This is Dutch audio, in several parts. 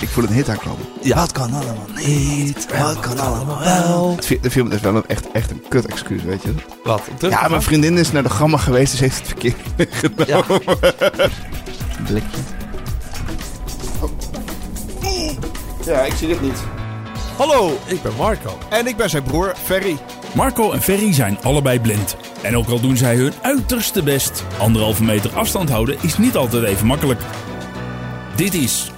Ik voel een hit aankomen. Ja. Wat kan allemaal niet, wat kan allemaal wel. De film is wel een echt, echt een kut excuus, weet je. Wat? Terug Ja, mijn vriendin is naar de gamma geweest, dus heeft het verkeerd meegenomen. Ja. Blikje. Ja, ik zie dit niet. Hallo, ik ben Marco. En ik ben zijn broer, Ferry. Marco en Ferry zijn allebei blind. En ook al doen zij hun uiterste best, anderhalve meter afstand houden is niet altijd even makkelijk. Dit is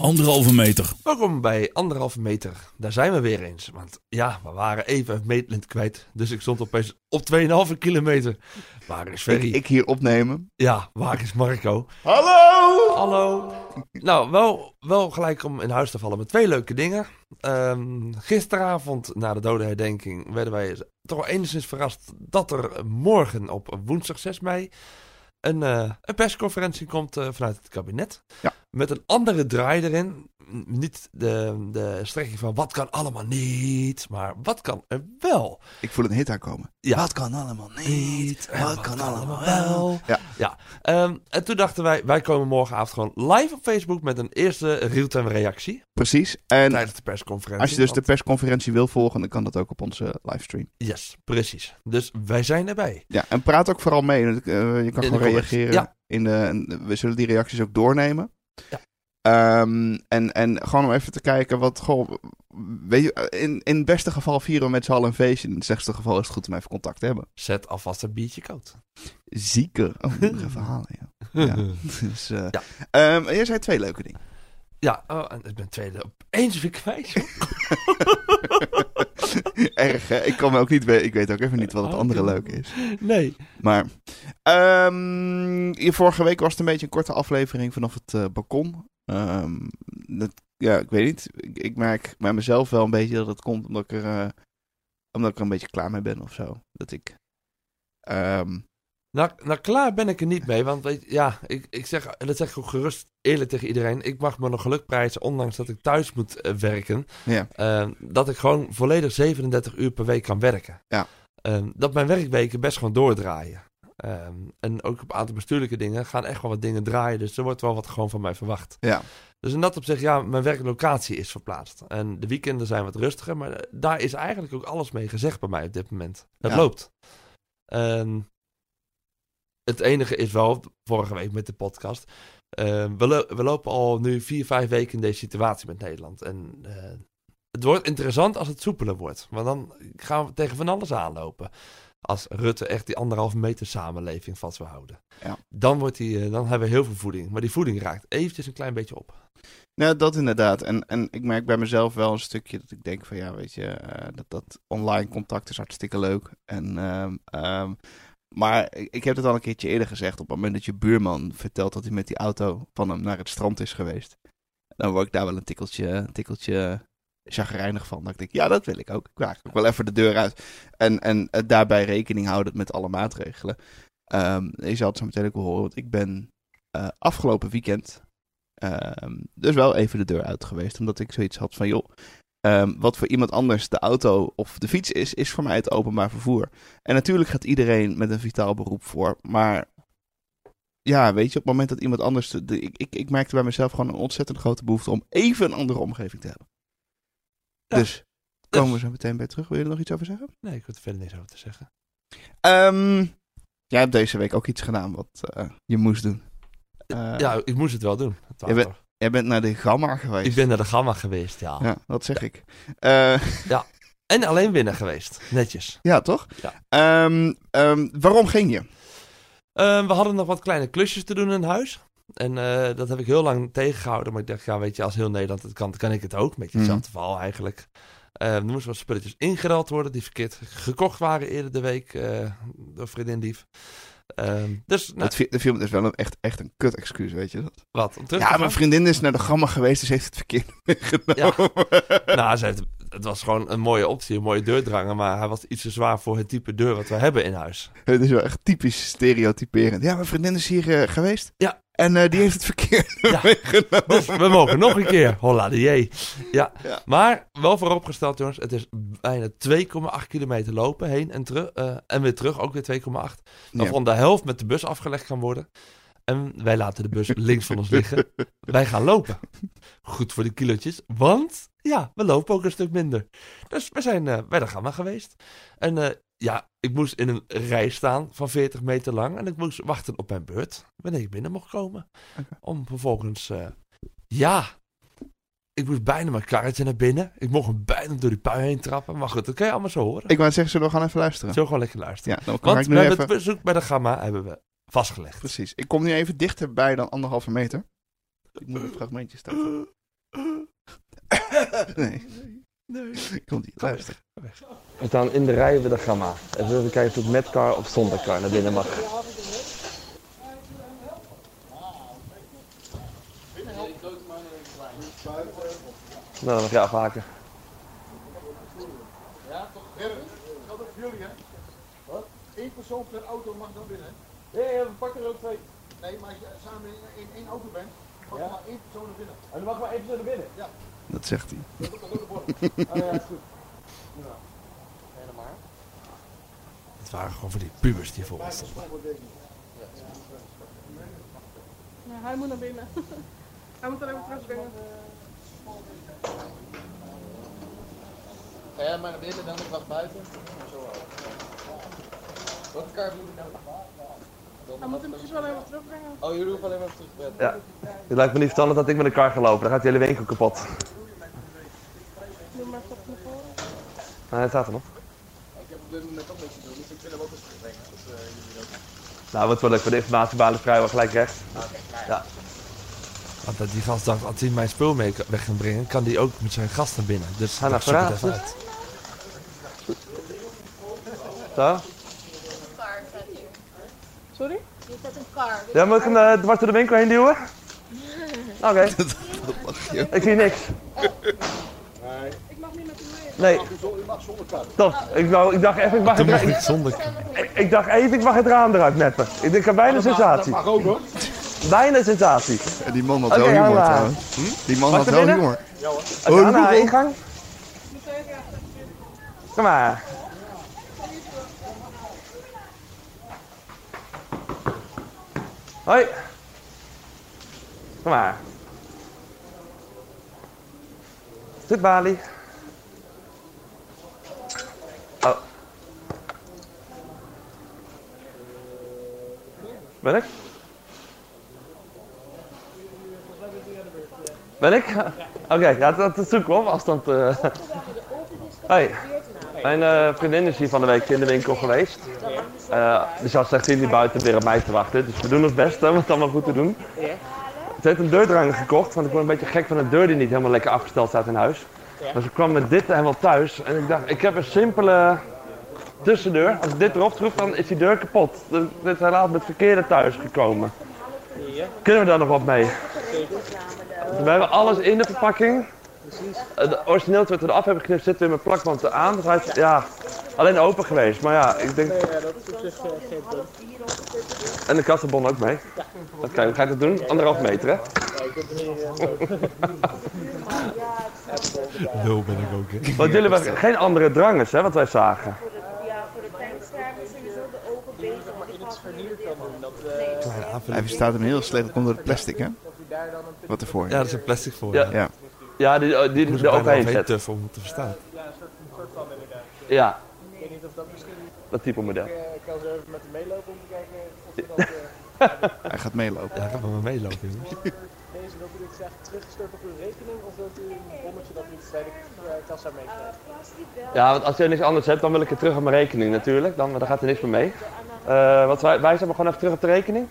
anderhalve meter. Welkom bij anderhalve meter. Daar zijn we weer eens. Want ja, we waren even meetlint kwijt. Dus ik stond opeens op 2,5 kilometer. Waar is Ferry? Ik, ik hier opnemen. Ja, waar is Marco? Hallo! Hallo. Nou, wel, wel gelijk om in huis te vallen met twee leuke dingen. Ehm, gisteravond, na de dodenherdenking, werden wij toch wel enigszins verrast dat er morgen op woensdag 6 mei een, eh, een persconferentie komt eh, vanuit het kabinet. Ja. Met een andere draai erin. Niet de, de strekking van wat kan allemaal niet, maar wat kan er wel. Ik voel een hit aankomen. Ja. Wat kan allemaal niet? Wat kan allemaal wel? Ja. ja. Ehm, en toen dachten wij, wij komen morgenavond gewoon live op Facebook met een eerste real-time reactie Precies. En tijdens de persconferentie. als je dus de persconferentie wil volgen, dan kan dat ook op onze livestream. Yes, precies. Dus wij zijn erbij. Ja, en praat ook vooral mee. eh, je kan gewoon reageren. Ja. In de, en we zullen die reacties ook doornemen. Ja. Ehm, en, en gewoon om even te kijken wat. Goh, weet je, in, in het beste geval vieren we met z'n allen een feestje. In het slechtste geval is het goed om even contact te hebben. Zet alvast een biertje koud. Zieke. Oh, ik moet even halen, ja. ja. Dus, eh, Ja. ehm, jij zei twee leuke dingen. Ja, oh, en ik ben tweede opeens weer kwijt. Erg, hè? Ik kan me ook niet weten. Ik weet ook even niet wat het Oh, andere oké. leuke is. Nee. Maar hier vorige week was het een beetje een korte aflevering vanaf het eh, balkon. Ehm, dat, ja, ik weet niet. Ik, ik merk bij mezelf wel een beetje dat het komt omdat ik er, eh, omdat ik er een beetje klaar mee ben of zo. Dat ik. ehm, Nou, nou, klaar ben ik er niet mee. Want ja, ik, ik zeg, en dat zeg ik ook gerust eerlijk tegen iedereen. Ik mag me nog geluk prijzen, ondanks dat ik thuis moet eh, werken. ja, eh, dat ik gewoon volledig 37 uur per week kan werken. Ja. Eh, dat mijn werkweken best gewoon doordraaien. Eh, en ook op een aantal bestuurlijke dingen gaan echt wel wat dingen draaien. Dus er wordt wel wat gewoon van mij verwacht. ja, Dus in dat opzicht, ja, mijn werklocatie is verplaatst. En de weekenden zijn wat rustiger. Maar eh, daar is eigenlijk ook alles mee gezegd bij mij op dit moment. Het Ja. loopt. En het enige is wel, vorige week met de podcast. eh, we, lo- we lopen al nu vier, vijf weken in deze situatie met Nederland. En eh, het wordt interessant als het soepeler wordt. Want dan gaan we tegen van alles aanlopen. Als Rutte echt die anderhalve meter samenleving vast wil houden. Ja. Dan, wordt die, eh, dan hebben we heel veel voeding. Maar die voeding raakt eventjes een klein beetje op. Nou, dat inderdaad. En, en ik merk bij mezelf wel een stukje dat ik denk van ja, weet je, dat, dat online contact is hartstikke leuk. En, ehm, ehm, maar ik, heb het al een keertje eerder gezegd. Op het moment dat je buurman vertelt dat hij met die auto van hem naar het strand is geweest, dan word ik daar wel een tikkeltje, een chagrijnig van. Dat ik denk, ja, dat wil ik ook. Ik eigenlijk ook wel even de deur uit. En, en eh, daarbij rekening houden met alle maatregelen. Ehm, je zal het zo meteen ook wel horen, want ik ben eh, afgelopen weekend Ehm, dus wel even de deur uit geweest. Omdat ik zoiets had van, joh, ehm, wat voor iemand anders de auto of de fiets is, is voor mij het openbaar vervoer. En natuurlijk gaat iedereen met een vitaal beroep voor. Maar ja, weet je, op het moment dat iemand anders... De, de- ik, ik, ik merkte bij mezelf gewoon een ontzettend grote behoefte om even een andere omgeving te hebben. Ja, dus komen we zo meteen bij terug. Wil je er nog iets over zeggen? Nee, ik heb er verder niks over te zeggen. Ehm, jij hebt deze week ook iets gedaan wat eh, je moest doen. Eh, ja, ik moest het wel doen. Het je bent-. Jij bent naar de Gamma geweest. Ik ben naar de Gamma geweest, ja. Ja, dat zeg ik. Eh, En alleen binnen geweest. Netjes. Ja, toch? Ja. Ehm, ehm, waarom ging je? Eh, we hadden nog wat kleine klusjes te doen in huis. En eh, dat heb ik heel lang tegengehouden. Maar ik dacht, ja, weet je, als heel Nederland het kan, kan ik het ook. Met Mhm. hetzelfde verhaal eigenlijk. Er moesten wat spulletjes ingereld worden die verkeerd gekocht waren eerder de week eh, door vriendin lief. Ehm, dus, nou, Het, de film is wel een echt, echt een kut excuus, weet je dat? wat? Ja, mijn vriendin is naar de gamma geweest, dus heeft het verkeerd meegenomen. Nou, ze heeft, het was gewoon een mooie optie, een mooie deurdranger. Maar hij was iets te zwaar voor het type deur wat we hebben in huis. Het is wel echt typisch stereotyperend. Ja, mijn vriendin is hier eh, geweest. Ja. En eh, die heeft het verkeerd Ja. Dus we mogen nog een keer. Holla de jee. Ja. Ja. Maar wel vooropgesteld, jongens. Het is bijna 2,8 kilometer lopen heen en terug. eh, en weer terug, ook weer 2,8. Ja. Waarvan de helft met de bus afgelegd kan worden. En wij laten de bus links van ons liggen. Wij gaan lopen. Goed voor de kilootjes, want ja, we lopen ook een stuk minder. Dus we zijn eh, bij de gamma geweest. En eh, ja, ik moest in een rij staan van 40 meter lang. En ik moest wachten op mijn beurt, wanneer ik binnen mocht komen. Om vervolgens, eh, ja, ik moest bijna mijn karretje naar binnen. Ik mocht hem bijna door die pui heen trappen. Maar goed, dat kan je allemaal zo horen. Ik wou zeggen, zullen we gaan even luisteren? Zo gewoon lekker luisteren. Ja, dan kan Want ik we nu even... het bezoek bij de gamma hebben we vastgelegd. Precies. Ik kom nu even dichterbij dan anderhalve meter. Ik moet een fragmentje starten. Nee, Nee. komt niet. Luister. We staan in de rij bij de gamma. En we willen kijken of ik met car of zonder car naar binnen mag. Nou, dan mag je afhaken. Eén persoon per auto mag dan binnen. Ja, ja, we pakken er ook twee. Nee, maar als je samen in, in één auto bent, mag Ja. maar één persoon naar binnen. En dan mag maar even naar binnen. Dat zegt hij. Oh ja, is goed. Nou, helemaal. Het waren gewoon voor die pubers die voor ons stonden. Ja, hij moet naar binnen. hij moet er even terugbrengen. Ga jij maar naar binnen, dan ik wacht buiten. Zo Welke kaart moet ik nou? Hij moet hem precies wel even terugbrengen. Oh, jullie hoeven alleen maar even terug te brengen. Ja, het lijkt me niet verstandig dat ik met een car ga lopen. Dan gaat die hele winkel kapot. Doe maar even naar voren. Nou, hij staat er nog. Ik heb op dit moment ook niks te doen, dus ik vind hem ook eens terugbrengen. Als eh, jullie dat Nou, wat wel leuk voor de informatiebalen vrijwel gelijk recht. Want dat die gast dacht, als hij mijn spul mee weg kan brengen, kan die ook met zijn gast naar binnen. Dus Ga naar het vooruit. Zo. Sorry? Je zet een kar. Ja, moet ik hem eh, dwars door de winkel heen duwen? Oké. Ik zie niks. Ik mag niet met u mee. Nee. Je mag zonder kaart. Top. Ik, wou, ik dacht even, ik mag het Dat raam. niet zonder. Ik, ik dacht even, ik mag het raam eruit neppen. Ik, ik heb bijna een sensatie. Mag ook hoor. Bijna sensatie. En die man had wel humor trouwens. Die man had wel humor. Aan naar doe- ingang. Kom maar. Hoi. Kom maar. Zit Bali. Oh. Ben ik? Ben ik? Oké, ja, dat, zoeken we op afstand. eh. Hoi. Mijn eh, vriendin is hier van de week in de winkel geweest. Eh dus had slecht hier buiten weer op mij te wachten. Dus we doen ons best om het allemaal goed te doen. Ze heeft een deurdranger gekocht, want ik word een beetje gek van een deur die niet helemaal lekker afgesteld staat in huis. Dus ik kwam met dit helemaal thuis en ik dacht, ik heb een simpele tussendeur. Als ik dit erop schroef, dan is die deur kapot. Dus dit is helaas met het verkeerde thuis gekomen. Kunnen we daar nog wat mee? We hebben alles in de verpakking. Eh, De origineel toen we het eraf hebben geknipt zit weer met plakband aan. Dus hij ja, alleen open geweest. Maar ja, ik denk... En de kassenbon ook mee. Oké, hoe ga je dat doen? Anderhalf meter hè? Nul ben ik ook. hè. Want jullie hebben geen andere drangers hè, wat wij zagen. Ja, voor de tankschermen sowieso de ogen beter. Ik Kleine Hij verstaat hem heel slecht. Dat komt door het plastic, hè? Wat ervoor. Ja, er is een plastic voor. Ja. Ja. Ja. Ja, die, die, die, Ik moest er er overheen zetten. tuffen om te verstaan. Ja. Dat type model. Ik kan zo even met hem meelopen om te kijken of we dat... eh, Hij gaat meelopen. Ja, gaan we maar meelopen, jongens. Deze wilt u dit zeggen teruggestort op uw rekening of wilt u een bonnetje dat u bij de eh, kassa meekrijgt? Ja, want als je niks anders hebt, dan wil ik het terug op mijn rekening natuurlijk. Dan, dan gaat er niks meer mee. Eh wat wij, wij zijn gewoon even terug op de rekening.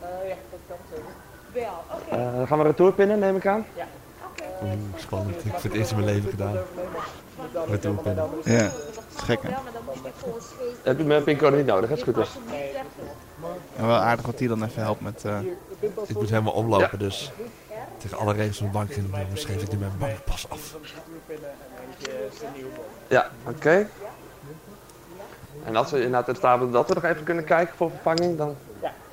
Eh, ja, dat kan zeker. wel. Oké. Eh, dan gaan we retourpinnen, neem ik aan. Oeh, spannend. Ik heb het eerst in mijn leven gedaan. Retourpinnen. Ja. Dat is gek, hè? Dan. Heb je mijn pincode niet nodig, het goed is. Alsjeblieft even. En wel aardig wat hij dan even helpt met... eh, Ik moet helemaal omlopen, dus tegen alle regels van de bank in schreef ik nu mijn bankpas af. Ja, oké. En als we inderdaad in staat hebben dat we nog even kunnen kijken voor vervanging, dan...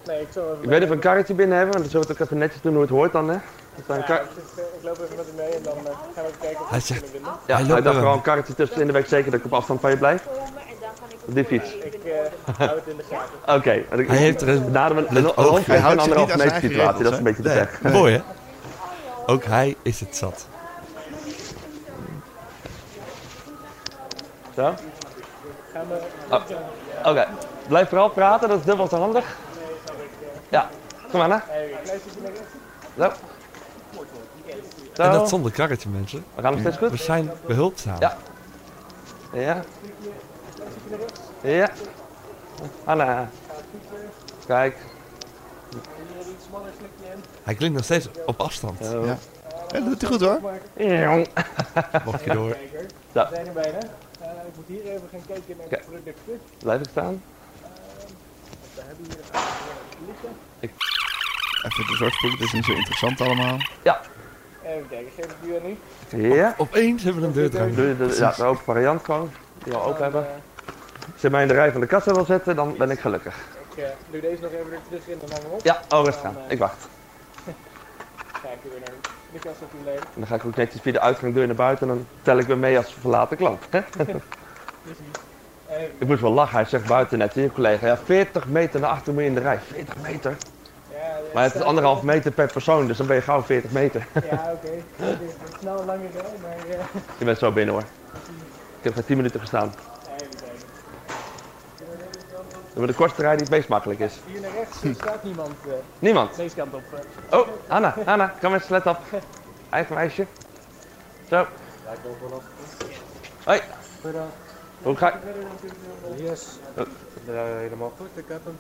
Nee, ik zal even... Ik weet we een karretje binnen hebben, want dan zullen we het ook even netjes doen hoe het hoort dan, hè. Dat we een kar- Ik loop even met hem mee en dan eh, gaan we even kijken of Hij zegt, kunnen winnen. Ja, Hij hij loopt dacht er gewoon karretje tussen in de week zeker dat ik op afstand van je blijf. Ik Op die fiets. Ik eh, hou het in de gaten. Oké. ik- Hij heeft er een- Hij houdt zich anderhalf niet aan zijn situatie. Dat is een beetje te Nee, zeg. mooi hè? Ook hij is het zat. Zo? Gaan we... Oh. Oké. Blijf vooral praten, dat is dubbel zo handig. Ja. Kom maar, naar rechts. Zo. Zo. En dat zonder karretje mensen. We gaan nog steeds We zijn behulpzaam. Ja. Ja. Ja. Anna. Kijk. Hij klinkt nog steeds op afstand. Ja. Ja, dat doet hij goed hoor. Jong. Mocht je door. We zijn er bijna. Eh, ik moet hier even gaan kijken naar de producten. Blijf ik staan? We hebben hier een aantal klikken. Even de zorgspoelen, het is niet zo interessant allemaal. Even kijken, geef ik die aan nu. Ja. Opeens hebben we een deurdrang. Doe je de, ja, de open variant gewoon. Die we al open hebben. Als je mij in de rij van de kassa wil zetten, dan ben ik gelukkig. Ik eh, doe deze nog even er terug in en dan weer op. Ja, oh rustig aan. Ik wacht. Ga ik weer naar de kassa toe leiden. En dan ga ik ook netjes via de uitgangdeur naar buiten en dan tel ik weer mee als verlaten klant. hè? Precies. Even Ik moet wel lachen, hij zegt buiten net, je collega, ja 40 meter naar achter moet je in de rij. 40 meter? Maar het is anderhalf meter per persoon, dus dan ben je gauw 40 meter. Ja, oké. Het is snel een lange rij, maar eh, Je bent zo binnen hoor. Ik heb maar 10 minuten gestaan. hebben de kortste rij die het meest makkelijk is. Hier naar rechts staat niemand eh, Niemand. deze kant op. eh. Oh, Anna, Anna, kom eens, let op. Eigen meisje. Zo. Hoi. Hoe ga je? Yes. helemaal goed, ik heb hem.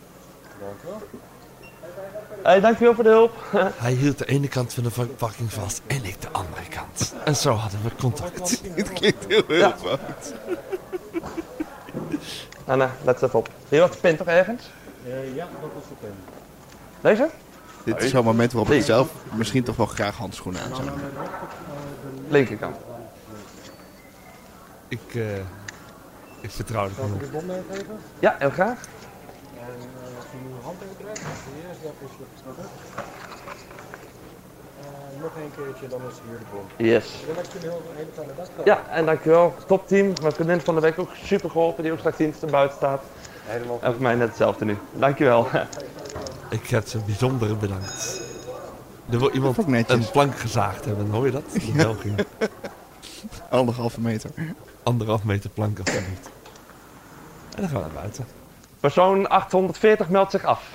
Hey, dankjewel voor de hulp. Hij hield de ene kant van de verpakking vast en ik de andere kant. En zo hadden we contact. Het klinkt heel heel Ja. fout. Anna, let even op. Hier wat de pin toch ergens? ja, dat is oké. Deze? Dit is zo'n moment waarop ik zelf misschien toch wel graag handschoenen aan zou doen. Linkerkant. Ik, eh, ik vertrouw het Zal ik nog. de bom even? Ja, heel graag. En uh, als je nu je hand even trekt, hier is dat is het Uh, nog een keertje, dan is hier de bom. Yes. Je een heel- een hele fijne dag. Ja, en dankjewel. Topteam. Mijn vriendin van de week ook super geholpen, die ook straks dienst en buiten staat. Helemaal En voor mij net hetzelfde nu. Dankjewel. Ik heb ze bijzonder bedankt. Er wil iemand een plank gezaagd hebben, hoor je dat? In België. Anderhalve meter. Anderhalf meter plank alsjeblieft. En dan gaan we naar buiten. Persoon 840 meldt zich af.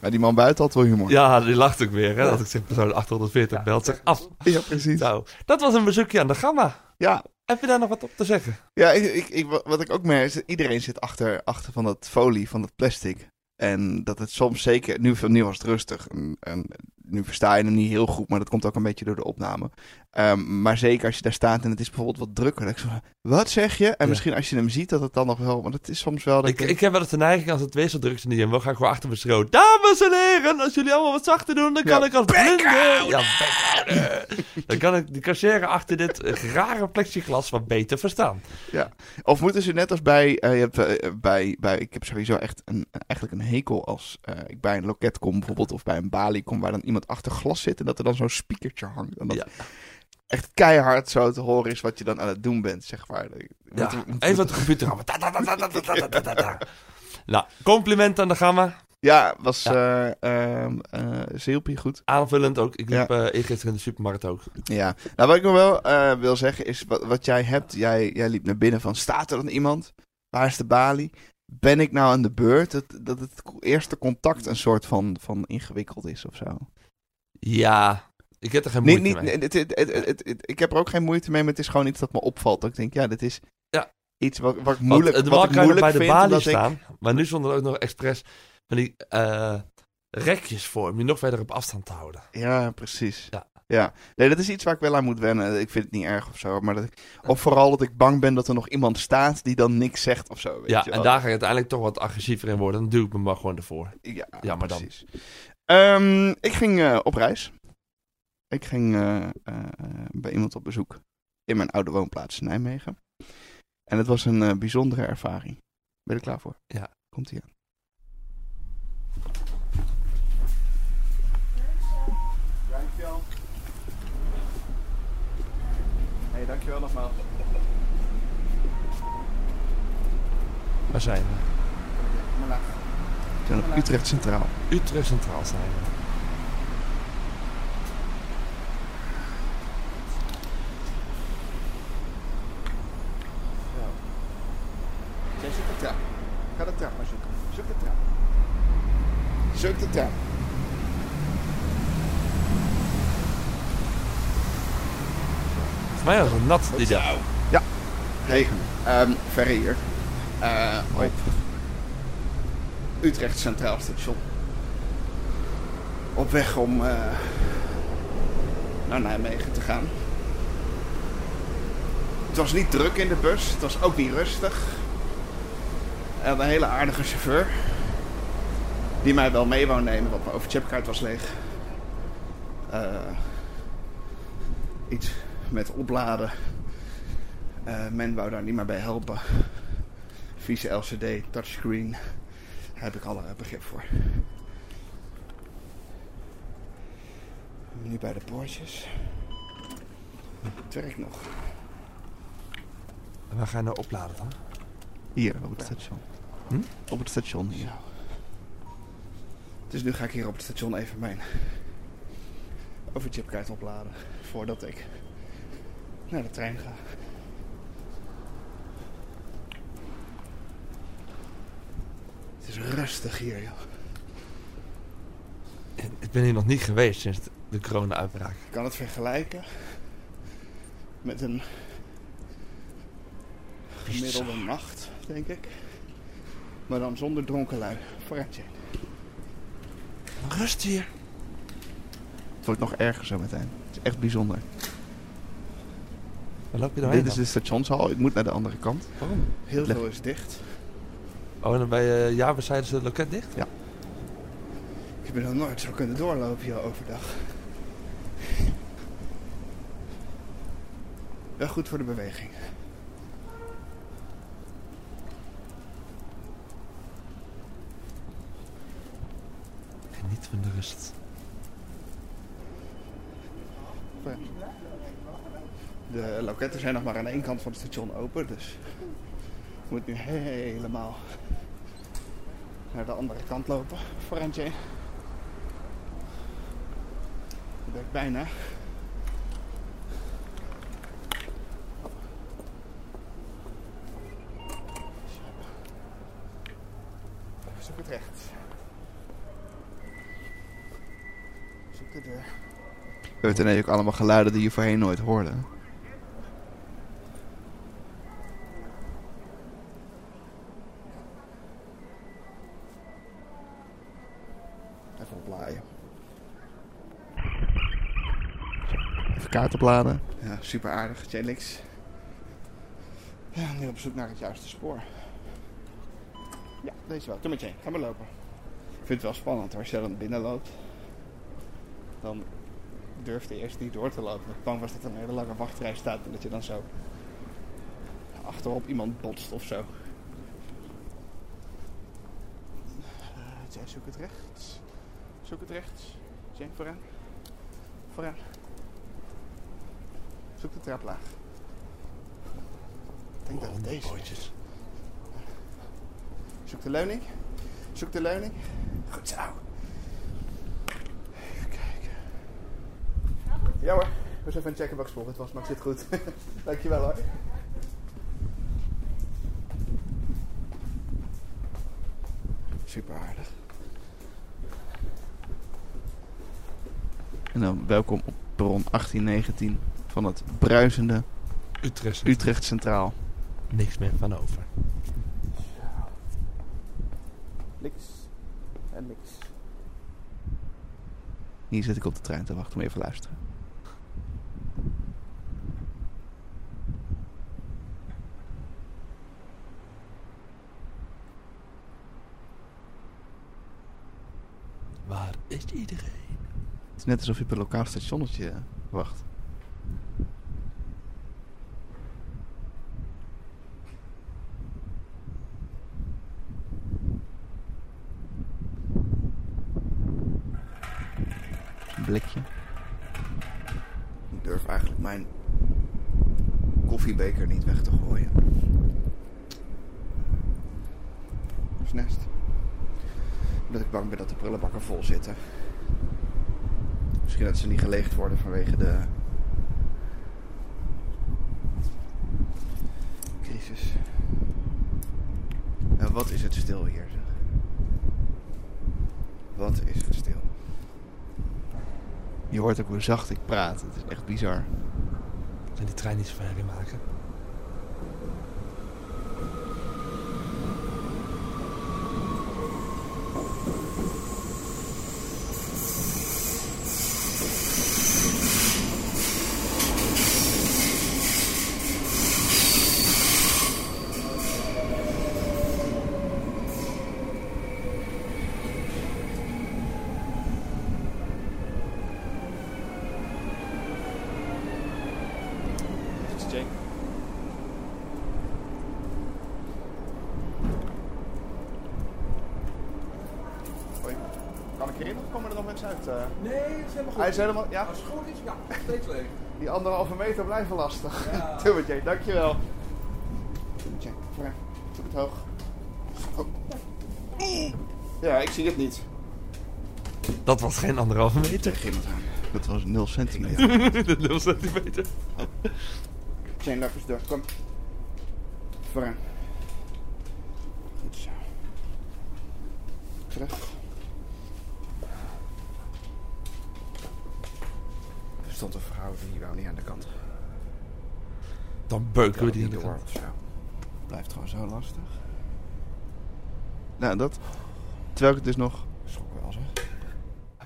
Maar die man buiten had wel humor. Ja, die lacht ook weer, hè? Dat ik zeg persoon 840 belt zich af. Ja, precies. Zo, dat was een bezoekje aan de Gamma. Ja, Heb je daar nog wat op te zeggen? ja ik, ik, ik- wat ik ook merk is dat iedereen zit achter, achter van dat folie, van dat plastic. En dat het soms zeker, nu, nu was het rustig. En, en nu versta je hem niet heel goed, maar dat komt ook een beetje door de opname. Ehm, maar zeker als je daar staat en het is bijvoorbeeld wat drukker. Dan ik zo, wat zeg je? En Ja. misschien als je hem ziet, dat het dan nog wel... Want het is soms wel... Dat Ik, ik heb wel eens de neiging als het weer zo druk is in de gym, ga ik gewoon achter me schreeuwen. Dames en heren, als jullie allemaal wat zachter doen, dan kan Ja, ik als blinde... Ja, houden. Dan kan ik de cashier achter dit eh, rare plexiglas wat beter verstaan. Of moeten ze net als bij, eh, je hebt, eh, bij, bij... Ik heb sowieso echt een, eigenlijk een hekel als eh, ik bij een loket kom bijvoorbeeld... Of bij een balie kom waar dan iemand iemand achter glas zit en dat er dan zo'n speakertje hangt. En dat echt keihard zo te horen is wat je dan aan het doen bent, zeg maar. Ja. Even wat de computer. Nou, compliment aan de gamma. Ja, was ja. Eh, ehm, eh, goed. Aanvullend ook. Ik liep ja. Eh, in de supermarkt ook. Ja. Nou, wat ik nog wel wil zeggen is, wat, jij hebt, jij, jij liep naar binnen van, staat er dan iemand? Waar is de balie? Ben ik nou aan de beurt? Dat, dat het eerste contact een soort van, van ingewikkeld is of zo. Ja, ik heb er geen moeite niet, mee. het, het, ik heb er ook geen moeite mee, maar het is gewoon iets dat me opvalt. Dat ik denk, ja, dit is Ja. iets wat, wat moeilijk, wat ik er moeilijk bij de balie ik- staan, maar nu zonder ook nog expres van die eh, rekjes voor om je nog verder op afstand te houden. Ja, precies. Ja. Ja. Nee, dat is iets waar ik wel aan moet wennen. Ik vind het niet erg of zo. Maar dat ik, of vooral dat ik bang ben dat er nog iemand staat die dan niks zegt of zo. Weet ja, je en daar ga ik uiteindelijk toch wat agressiever in worden. Dan duw ik me maar gewoon ervoor. Ja, Ja, maar dan. Ehm, ik ging eh, op reis. Ik ging eh, eh, bij iemand op bezoek in mijn oude woonplaats in Nijmegen. En het was een eh, bijzondere ervaring. Ben je er klaar voor? Ja. Komt ie aan. Dankjewel. Hey, dankjewel nogmaals. Waar zijn we? Zijn op Utrecht Centraal. Utrecht Centraal zijn we. Zoekt de trap. Ga de trap maar zoeken. Zoek de trap. Zoek de trap. Volgens mij was het nat die dag. Hey, ehm Ferry hier. Eh, op Utrecht Centraal Station. Op weg om eh, naar Nijmegen te gaan. Het was niet druk in de bus, het was ook niet rustig. En een hele aardige chauffeur. Die mij wel mee wou nemen, want mijn overchipkaart was leeg. Eh, iets met opladen. Eh, men wou daar niet meer bij helpen. Vieze LCD, touchscreen. Daar heb ik alle begrip voor. Nu bij de poortjes. Het werkt nog. En waar ga je nou opladen dan? Hier, op het station. Hm? Op het station hier. Dus nu ga ik hier op het station even mijn overchipkaart opladen. Voordat ik naar de trein ga. Het is rustig hier, joh. Ik ben hier nog niet geweest sinds de corona-uitbraak. Ik kan het vergelijken met een gemiddelde nacht, denk ik. Maar dan zonder dronken lui. Vooruitje. Rust hier. Het wordt nog erger zo meteen. Het is echt bijzonder. Waar loop je doorheen Dit is dan? de stationshal. Ik moet naar de andere kant. Waarom? Heel veel is dicht. Oh, en dan bij uh, ja, we zeiden ze het loket dicht? Ik heb nog nooit zo kunnen doorlopen hier overdag. Wel goed voor de beweging. Geniet van de rust. De loketten zijn nog maar aan één kant van het station open, dus ik moet nu helemaal naar de andere kant lopen voor eentje. Daar ben ik bijna. Zoek het recht. Zoek de deur. We hebben ook allemaal geluiden die je voorheen nooit hoorde. Ja, super aardig. Chelix. Ja, nu op zoek naar het juiste spoor. Ja, deze wel. Kom met je. Ga maar lopen. Ik vind het wel spannend. Als je dan binnen loopt, dan durfde eerst niet door te lopen. Ik bang was dat er een hele lange wachtrij staat en dat je dan zo achterop iemand botst of zo. Jij zoek het rechts. Zoek het rechts. Jane, vooraan. Vooraan. Zoek de traplaag. Ik denk dat het deze is. Zoek de leuning. Zoek de leuning. Goed zo. Even kijken. Ja hoor. We eens even een checken welk spoor het was, maar het zit goed. Dankjewel hoor. Super aardig. En dan welkom op perron 1819 van het bruisende Utrecht. Utrecht Centraal. Niks meer van over. Niks en niks. Hier zit ik op de trein te wachten om even te luisteren. Waar is iedereen? Het is net alsof je op een lokaal stationnetje wacht. Blikje. Ik durf eigenlijk mijn koffiebeker niet weg te gooien. Nest. Omdat ik bang ben dat de prullenbakken vol zitten. Misschien dat ze niet geleegd worden vanwege de crisis. Wat is het stil hier, zeg. Wat is hoort ook hoe zacht ik praat. Het is echt bizar. En die trein niet zo ver maken. Dit is Jane. Hoi. Kan ik erin of komen eh? Nee, dat is helemaal goed. Hij is helemaal... Ja? Als het goed is, ja, steeds leeg. Die anderhalve meter blijven lastig. Ja. Doe het, Jane. Dankjewel. Jane, voor Zoek het hoog. Oh. Ja, ik zie het niet. Dat was geen anderhalve meter. Dat was 0 centimeter. De 0 centimeter. Loop eens door. Kom. Vooraan. Goed zo. Terug. Er stond een vrouw die wou niet aan de kant. Dan beuken we die niet in de door zo. Blijft gewoon zo lastig. Nou, dat. Terwijl ik het dus nog schrok wel zeg,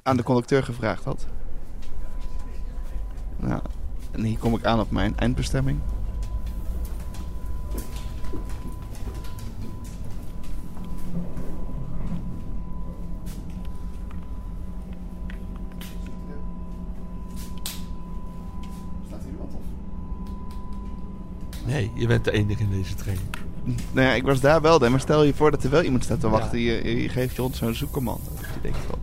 aan de conducteur gevraagd had. Nou, en hier kom ik aan op mijn eindbestemming. Staat hier iemand op? Nee, je bent de enige in deze trein. Nou ja, ik was daar wel, maar stel je voor dat er wel iemand staat te Ja. wachten. Je, je geeft je hond zo'n zoekcommando. Je denkt wel.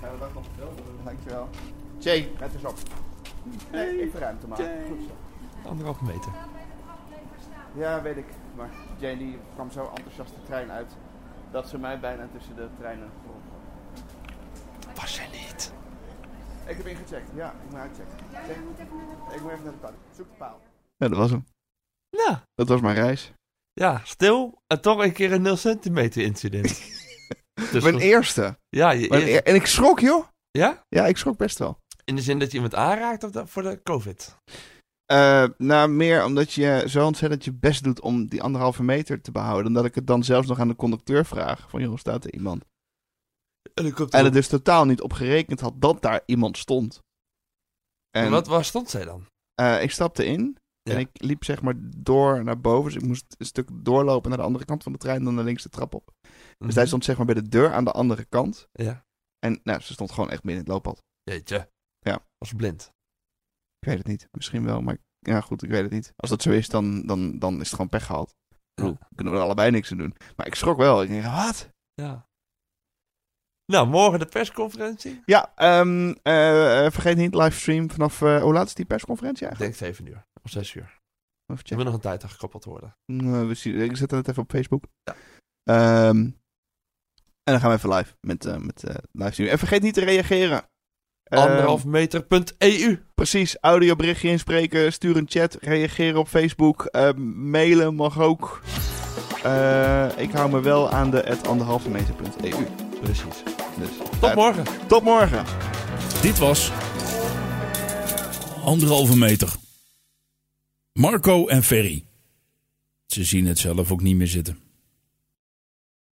Gaan we dat nog filmen? Dankjewel. Jay, let eens op. Nee, even ruimte maken. Goed zo. Anderhalve meter. Ja, weet ik. Maar Jane die kwam zo enthousiast de trein uit. Dat ze mij bijna tussen de treinen geholpen. Was jij niet? Ik heb ingecheckt. Ja, ik moet uitchecken. Ik moet even naar de paal. Zoek de paal. Ja, dat was hem. Nou, Dat was mijn reis. ja, stil. En toch een keer een 0 centimeter incident. Dus mijn eerste. Ja, je Mijn eerste- eer- En ik schrok, joh. ja? Ja, ik schrok best wel. In de zin dat je iemand aanraakt of dat voor de COVID? Eh, nou, meer omdat je zo ontzettend je best doet om die anderhalve meter te behouden. Dat ik het dan zelfs nog aan de conducteur vraag. Van, joh, staat er iemand? Komt En er het dus totaal niet op gerekend had dat daar iemand stond. En En wat, waar stond zij dan? eh, ik stapte in. Ja. En ik liep zeg maar door naar boven. Dus ik moest een stuk doorlopen naar de andere kant van de trein. Dan naar links de trap op. Dus hij stond zeg maar bij de deur aan de andere kant. Mhm. Ja. En nou, ze stond gewoon echt midden in het looppad. Jeetje. Ja. Was blind. Ik weet het niet. Misschien wel, maar ja, goed, ik weet het niet. Als dat zo is, dan, dan, dan is het gewoon pech gehad. Bedoel, kunnen we er allebei niks aan doen. Maar ik schrok wel. Ik denk, wat? Ja. Nou, morgen de persconferentie. Ja, ehm, eh, eh, vergeet niet, livestream vanaf, eh, hoe laat is die persconferentie Ik eigenlijk? denk 7 uur. Of 6 uur. Even Er checken. moet nog een tijd aan gekoppeld worden. Eh, we zien, ik zet het even op Facebook. Ja. Ehm, en dan gaan we even live met, met livestream. En vergeet niet te reageren. Ehm, Anderhalf meter.eu. Precies, audioberichtje inspreken, stuur een chat, reageren op Facebook, mailen mag ook. Ik hou me wel aan de at anderhalve meter.eu. Precies. Dus, Tot eh, morgen. Tot morgen. Dit was anderhalve meter. Marco en Ferry. Ze zien het zelf ook niet meer zitten.